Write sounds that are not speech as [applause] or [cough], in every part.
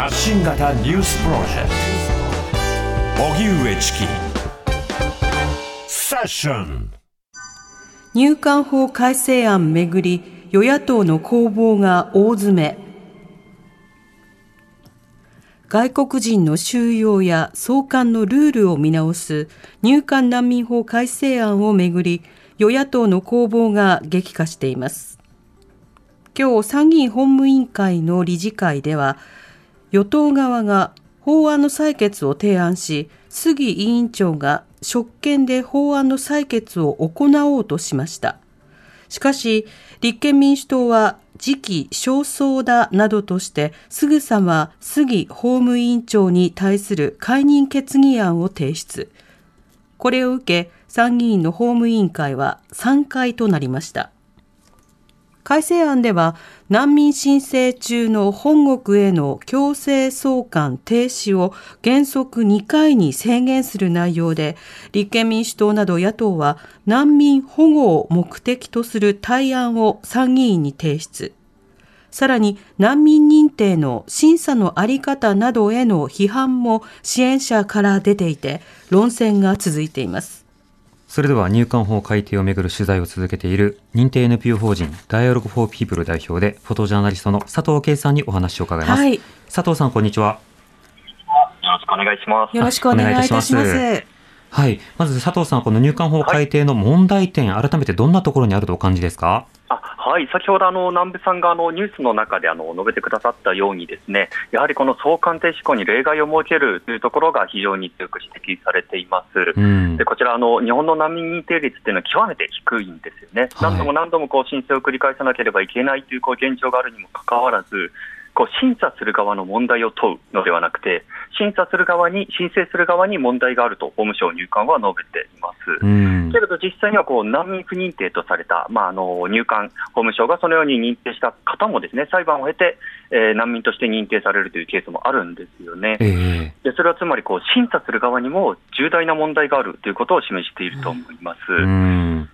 発信型ニュースプロジェクト。荻上チキ。セッション。入管法改正案めぐり与野党の攻防が大詰め。外国人の収容や送還のルールを見直す入管難民法改正案をめぐり与野党の攻防が激化しています。今日参議院本務委員会の理事会では与党側が法案の採決を提案し杉委員長が職権で法案の採決を行おうとしました。しかし立憲民主党は時期尚早だなどとしてすぐさま杉法務委員長に対する解任決議案を提出。これを受け参議院の法務委員会は3回となりました。改正案では難民申請中の本国への強制送還停止を原則2回に制限する内容で立憲民主党など野党は難民保護を目的とする対案を参議院に提出。さらに難民認定の審査のあり方などへの批判も支援者から出ていて論戦が続いています。それでは入管法改定をめぐる取材を続けている認定 NPO 法人ダイアログフォーピープル代表でフォトジャーナリストの佐藤圭さんにお話を伺います、はい、佐藤さんこんにちは。よろしくお願いします。よろしくお願いいたします。はい。まず佐藤さん、この入管法改定の問題点、はい、改めてどんなところにあるとお感じですか？はい、先ほどあの南部さんがあのニュースの中であの述べてくださったように、ですねやはりこの送還停止法に例外を設けるというところが非常に強く指摘されています、うん、でこちらあの、日本の難民認定率っていうのは極めて低いんですよね、はい、何度も何度もこう申請を繰り返さなければいけないというこう現状があるにもかかわらず、こう審査する側の問題を問うのではなくて、審査する側に、申請する側に問題があると法務省入管は述べています。けれど実際にはこう難民不認定とされた、まあ、あの入管法務省がそのように認定した方もですね裁判を経て、えー、難民として認定されるというケースもあるんですよね。えー、でそれはつまりこう審査する側にも重大な問題があるということを示していると思います。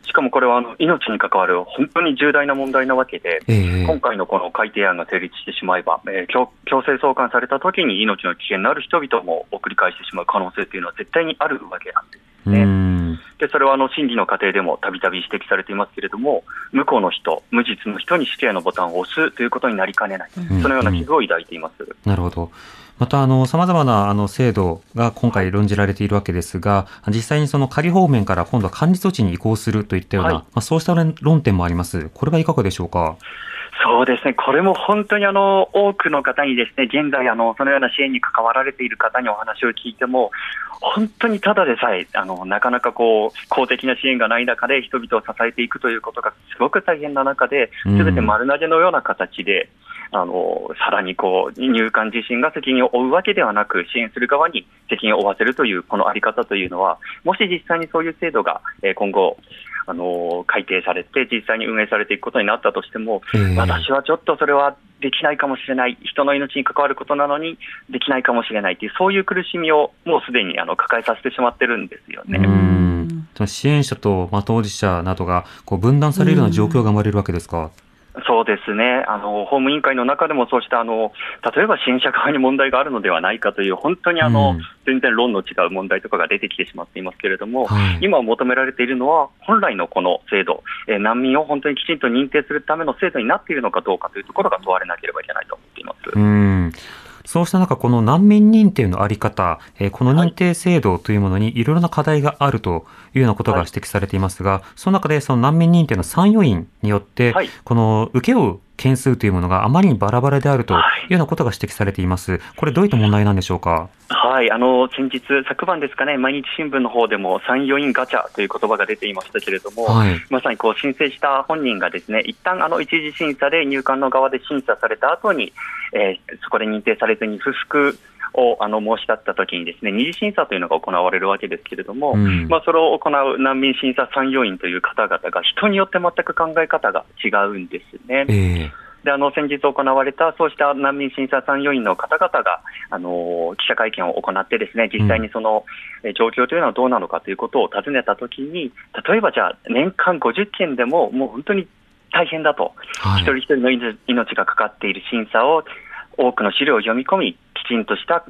しかもこれはあの命に関わる本当に重大な問題なわけで、えー、今回のこの改定案が成立してしまえば、えー、強強制送還されたときに命の危険のある人々も送り返してしまう可能性というのは絶対にあるわけなんですね。でそれはあの審議の過程でもたびたび指摘されていますけれども、向こうの人、無実の人に死刑のボタンを押すということになりかねない、そのような危惧を抱いています。なるほどまた、あの、様々な、あの、制度が今回論じられているわけですが、実際にその仮方面から今度は管理措置に移行するといったような、はい、まあ、そうした論点もあります。これはいかがでしょうか？そうですね、これも本当にあの多くの方に、ですね現在あの、そのような支援に関わられている方にお話を聞いても、本当にただでさえあのなかなかこう公的な支援がない中で人々を支えていくということがすごく大変な中で、すべて丸投げのような形で、あのさらにこう入管自身が責任を負うわけではなく、支援する側に責任を負わせるというこのあり方というのは、もし実際にそういう制度が今後、あの改定されて、実際に運営されていくことになったとしても、えー、私はちょっとそれはできないかもしれない、人の命に関わることなのにできないかもしれないという、そういう苦しみをもうすでにあの抱えさせてしまってるんですよね。支援者と、まあ、当事者などがこう分断されるような状況が生まれるわけですか？そうですね。あの、法務委員会の中でもそうしたあの例えば新社側に問題があるのではないかという、本当にあの、うん、全然論の違う問題とかが出てきてしまっていますけれども、はい、今求められているのは、本来のこの制度、えー、難民を本当にきちんと認定するための制度になっているのかどうかというところが問われなければいけないと思っています。うんそうした中、この難民認定のあり方、えー、この認定制度というものにいろいろな課題があるというようなことが指摘されていますが、はい、その中でその難民認定の参与員によって、はい、この請け負う件数というものがあまりにバラバラであるというようなことが指摘されています。これどういった問題なんでしょうか？はい、あの先日、昨晩ですかね、毎日新聞の方でも参与員ガチャという言葉が出ていましたけれども、はい、まさにこう申請した本人がですね、一旦あの一次審査で入管の側で審査された後に、えー、そこで認定されずに不服をあの申し立ったときにですね二次審査というのが行われるわけですけれども、うん、まあ、それを行う難民審査参与員という方々が人によって全く考え方が違うんですね。えーであの先日行われたそうした難民審査参与員の方々があの記者会見を行って、ですね実際にその、うん、状況というのはどうなのかということを尋ねたときに、例えばじゃあ、年間50件でも、もう本当に大変だと、はい、一人一人の命がかかっている審査を多くの資料を読み込み、きちんとした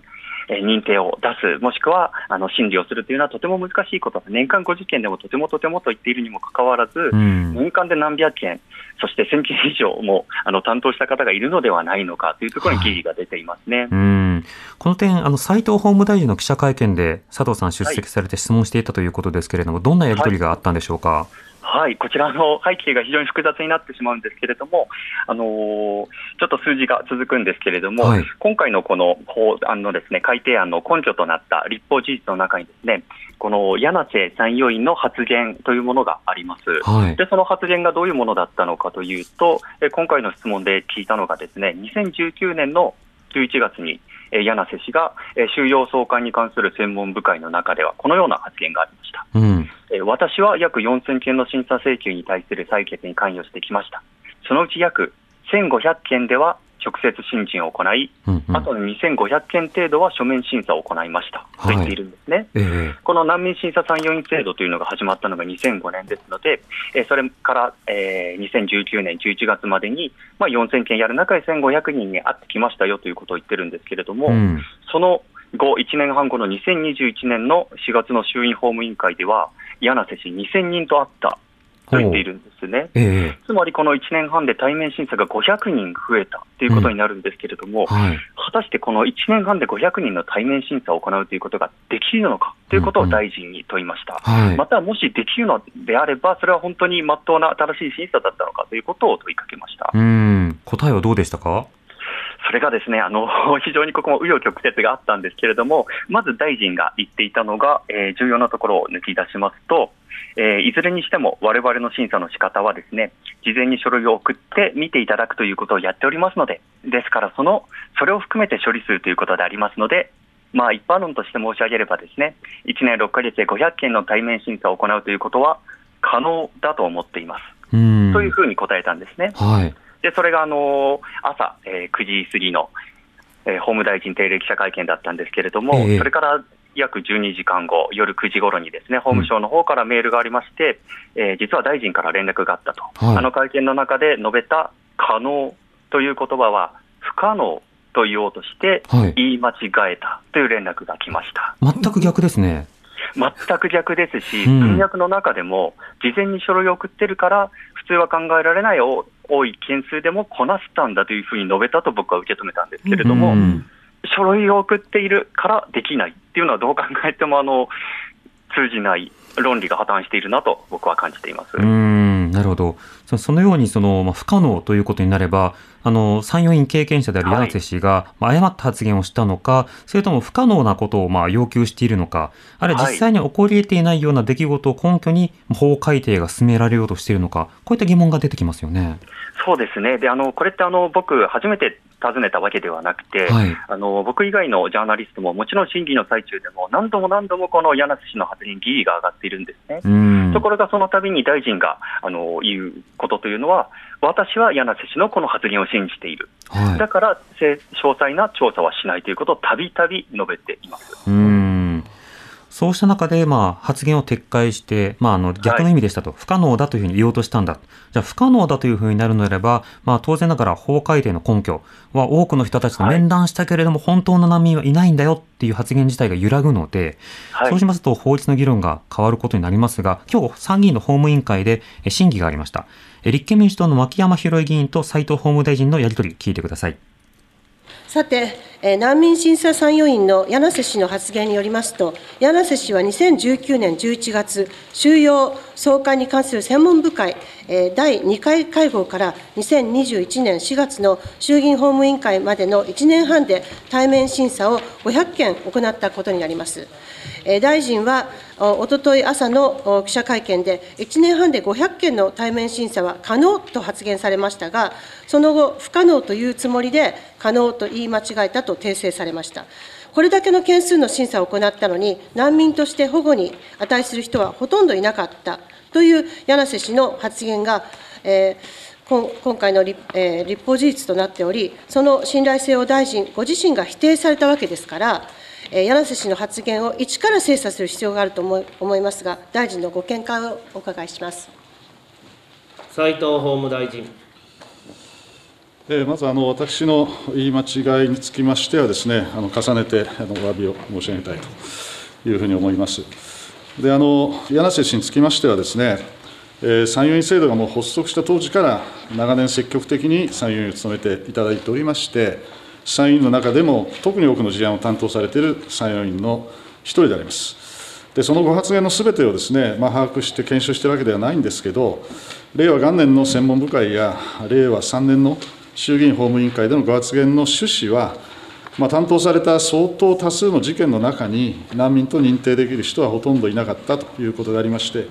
認定を出す、もしくはあの審理をするというのはとても難しいこと。年間50件でもとてもとてもと言っているにもかかわらず、うん、年間で何百件、そして1000件以上もあの担当した方がいるのではないのかというところに疑義が出ていますね、はい、うん。この点、あの斉藤法務大臣の記者会見で佐藤さん、出席されて質問していたということですけれども、はい、どんなやり取りがあったんでしょうか？はいはい、こちらの [laughs] 背景が非常に複雑になってしまうんですけれども、あのー、ちょっと数字が続くんですけれども、はい、今回のこの法案のですね改定案の根拠となった立法事実の中にですね、この柳瀬参与員の発言というものがあります、はい、で。その発言がどういうものだったのかというと、今回の質問で聞いたのがですね、2019年の11月に柳瀬氏が収容送還に関する専門部会の中では、このような発言がありました。うん、私は約4000件の審査請求に対する採決に関与してきました。そのうち約1500件では直接審審を行い、うんうん、あと2500件程度は書面審査を行いました。と言っているんですね、はい。えー、この難民審査参与員制度というのが始まったのが2005年ですので、えー、それから、えー、2019年11月までに、まあ、4000件やる中で1500人に会ってきましたよということを言ってるんですけれども、うん、その後、1年半後の2021年の4月の衆院法務委員会では、柳瀬氏2000人と会ったと言っているんですね、えー、つまりこの1年半で対面審査が500人増えたということになるんですけれども、うんはい、果たしてこの1年半で500人の対面審査を行うということができるのかということを大臣に問いました、うんうん、またもしできるのであれば、それは本当にまっとうな新しい審査だったのかということを問いかけました。うん。答えはどうでしたか？それがですねあの [laughs] 非常にここも紆余曲折があったんですけれども、まず大臣が言っていたのが、えー、重要なところを抜き出しますと、えー、いずれにしても我々の審査の仕方はですね事前に書類を送って見ていただくということをやっておりますので、ですからそのそれを含めて処理するということでありますので、まあ、一般論として申し上げればですね1年6か月で500件の対面審査を行うということは可能だと思っています。というふうに答えたんですね。はいでそれがあの朝、えー、9時過ぎの、えー、法務大臣定例記者会見だったんですけれども、えー、それから約12時間後、夜9時ごろにですね法務省の方からメールがありまして、うん、えー、実は大臣から連絡があったと、はい、あの会見の中で述べた可能という言葉は不可能と言おうとして、言い間違えたという連絡が来ました。全く逆ですね。全く逆ですし、文脈の中でも、事前に書類を送ってるから、普通は考えられない多い件数でもこなしたんだというふうに述べたと僕は受け止めたんですけれども、うん、書類を送っているからできないっていうのはどう考えてもあの通じない論理が破綻しているなと僕は感じています。うんなるほど。そのようにその、まあ、不可能ということになれば、あの参与員経験者である柳瀬氏が、まあ、誤った発言をしたのか、それとも不可能なことをまあ要求しているのか、あるいは実際に起こり得ていないような出来事を根拠に法改定が進められようとしているのか、こういった疑問が出てきますよね。そうですね。で、あのこれってあの僕初めて尋ねたわけではなくて、はい、あの僕以外のジャーナリストももちろん審議の最中でも何度も何度もこの柳瀬氏の発言、疑義が上がっているんですね。ところがその度に大臣があの言うことというのは、私は柳瀬氏のこの発言を信じている、はい、だから詳細な調査はしないということをたびたび述べています。うんそうした中で、まあ、発言を撤回して、まあ、あの逆の意味でしたと、はい、不可能だというふうに言おうとしたんだ。じゃあ、不可能だというふうになるのであれば、まあ、当然ながら法改定の根拠は多くの人たちと面談したけれども、はい、本当の難民はいないんだよっていう発言自体が揺らぐので、はい、そうしますと法律の議論が変わることになりますが、今日参議院の法務委員会で審議がありました。立憲民主党の牧山博議員と斉藤法務大臣のやり取り、聞いてください。さて、難民審査参与員の柳瀬氏の発言によりますと、柳瀬氏は2019年11月、収容送還に関する専門部会、第2回会合から2021年4月の衆議院法務委員会までの1年半で対面審査を500件行ったことになります。大臣はおととい朝の記者会見で、1年半で500件の対面審査は可能と発言されましたが、その後、不可能というつもりで、可能と言い間違えたと訂正されました。これだけの件数の審査を行ったのに、難民として保護に値する人はほとんどいなかったという柳瀬氏の発言が、えー、今回の立,、えー、立法事実となっており、その信頼性を大臣ご自身が否定されたわけですから、柳瀬氏の発言を一から精査する必要があると思いますが、大臣のご見解をお伺いします斉藤法務大臣。まずあの私の言い間違いにつきましてはですね、あの重ねてあのお詫びを申し上げたいというふうに思います。であの柳瀬氏につきましてはですね、参与員制度がもう発足した当時から長年積極的に参与員を務めていただいておりまして、参与員の中でも特に多くの事案を担当されている参与員の一人であります。でそのご発言のすべてをですね、まあ、把握して検証しているわけではないんですけど、令和元年の専門部会や令和3年の衆議院法務委員会でのご発言の趣旨は、まあ、担当された相当多数の事件の中に、難民と認定できる人はほとんどいなかったということでありまして、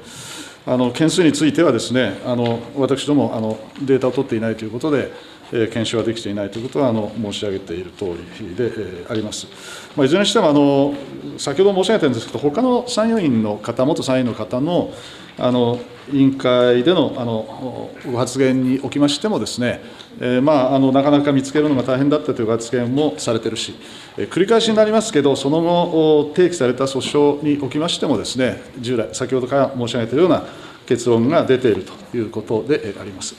あの件数についてはですね、あの私どもあのデータを取っていないということで、検証はできていないということはあの申し上げている通りで、あります。まあ、いずれにしてもあの、先ほど申し上げたんですけど、他の参与員の方、元参与員の方のあの委員会でのあのご発言におきましてもですね、えー、まあ、あのなかなか見つけるのが大変だったというご発言もされているし、えー、繰り返しになりますけど、その後、提起された訴訟におきましてもですね、従来、先ほどから申し上げたような結論が出ているということであります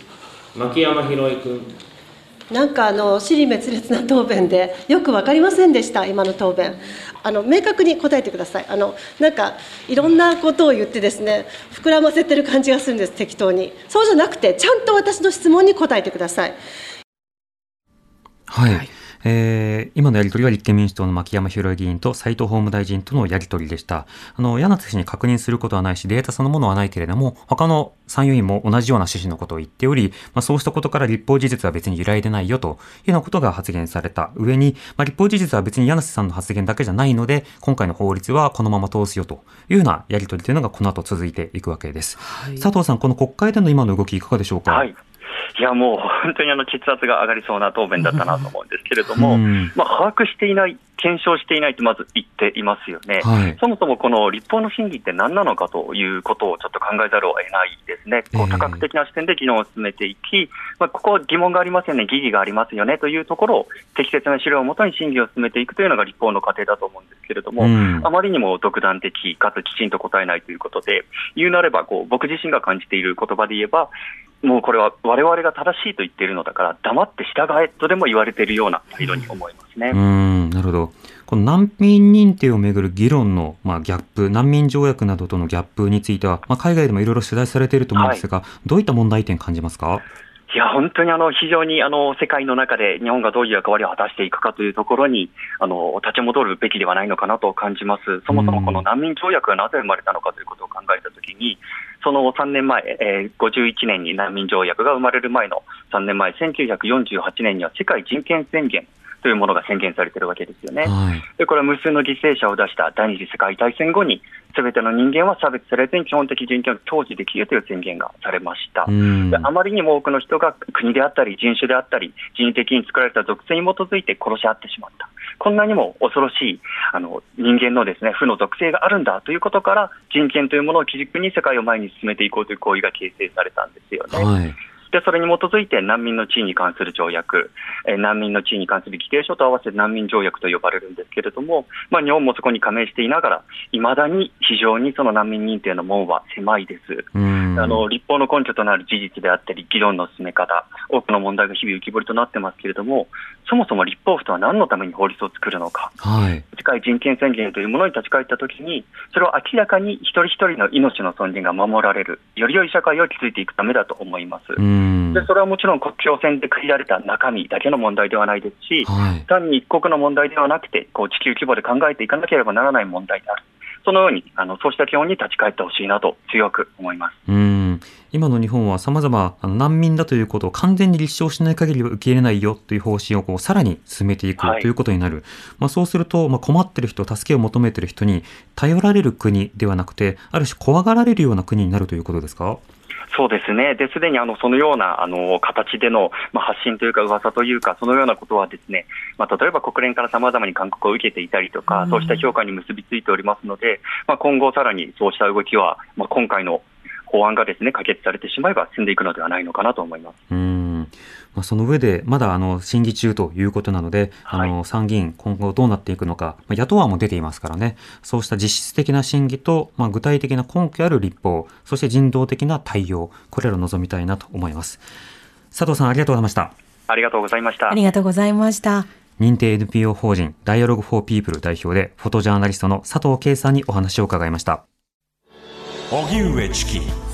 牧山博之君。なんかあの尻滅裂な答弁でよく分かりませんでした今の答弁。あの明確に答えてください。あのなんかいろんなことを言ってですね膨らませてる感じがするんです適当に。そうじゃなくてちゃんと私の質問に答えてください。はい、はいえー、今のやり取りは立憲民主党の牧山博議員と斉藤法務大臣とのやり取りでした。あの、柳瀬氏に確認することはないし、データそのものはないけれども、他の参与員も同じような趣旨のことを言っており、まあ、そうしたことから立法事実は別に揺らいでないよというようなことが発言された上に、まあ、立法事実は別に柳瀬さんの発言だけじゃないので、今回の法律はこのまま通すよというようなやり取りというのがこの後続いていくわけです。はい、佐藤さん、この国会での今の動きいかがでしょうか？はいいやもう本当にあの血圧が上がりそうな答弁だったなと思うんですけれども、まあ、把握していない検証していないとまず言っていますよね、はい、そもそもこの立法の審議って何なのかということをちょっと考えざるを得ないですね、こう多角的な視点で議論を進めていき、まあ、ここ、疑問がありますよね、疑義がありますよねというところを、適切な資料をもとに審議を進めていくというのが立法の過程だと思うんですけれども、うん、あまりにも独断的かつきちんと答えないということで、言うなればこう、僕自身が感じている言葉で言えば、もうこれはわれわれが正しいと言っているのだから、黙って従えとでも言われているような態度に思いますね。うんなるほど。この難民認定をめぐる議論の、まあ、ギャップ、難民条約などとのギャップについては、まあ、海外でもいろいろ取材されていると思うんですが、はい、どういった問題点感じますか？いや本当にあの非常にあの世界の中で日本がどういう役割を果たしていくかというところにあの立ち戻るべきではないのかなと感じます、そもそもこの難民条約がなぜ生まれたのかということを考えたときに、その3年前、えー、51年に難民条約が生まれる前の3年前、1948年には世界人権宣言というものが宣言されているわけですよね。はい、でこれは無数の犠牲者を出した第二次世界大戦後に、すべての人間は差別されずに基本的人権を享受できるという宣言がされました。であまりにも多くの人が国であったり人種であったり人為的に作られた属性に基づいて殺し合ってしまった。こんなにも恐ろしいあの人間のですね負の属性があるんだということから人権というものを基軸に世界を前に進めていこうという行為が形成されたんですよね。はいでそれに基づいて難民の地位に関する条約、えー、難民の地位に関する規定書と合わせて難民条約と呼ばれるんですけれども、まあ、日本もそこに加盟していながら、いまだに非常にその難民認定の門は狭いです。あの立法の根拠となる事実であったり、議論の進め方、多くの問題が日々浮き彫りとなってますけれども、そもそも立法府とは何のために法律を作るのか、はい、世界人権宣言というものに立ち返ったときに、それを明らかに一人一人の命の尊厳が守られる、より良い社会を築いていくためだと思います。でそれはもちろん国境線で区切られた中身だけの問題ではないですし、はい、単に一国の問題ではなくて、こう地球規模で考えていかなければならない問題である。そのようにあのそうした基本に立ち返ってほしいなと強く思います。うん。今の日本はさまざま難民だということを完全に立証しない限りは受け入れないよという方針をこうさらに進めていくということになる、はい、まあ、そうすると、まあ、困っている人、助けを求めている人に頼られる国ではなくて、ある種怖がられるような国になるということですか？そうですね、ですでにあのそのようなあの形での、まあ、発信というか、噂というか、そのようなことは、ですね、まあ、例えば国連からさまざまに勧告を受けていたりとか、そうした評価に結びついておりますので、まあ、今後、さらにそうした動きは、まあ、今回の法案がですね可決されてしまえば進んでいくのではないのかなと思います。うんまあ、その上で、まだあの審議中ということなので、はい、あの参議院、今後どうなっていくのか、まあ、野党案も出ていますからね、そうした実質的な審議と、まあ、具体的な根拠ある立法、そして人道的な対応、これらを望みたいなと思います。佐藤さん、ありがとうございました。ありがとうございました。ありがとうございました。認定 NPO 法人ダイアログフォーピープル代表でフォトジャーナリストの佐藤圭さんにお話を伺いました。荻上チキ。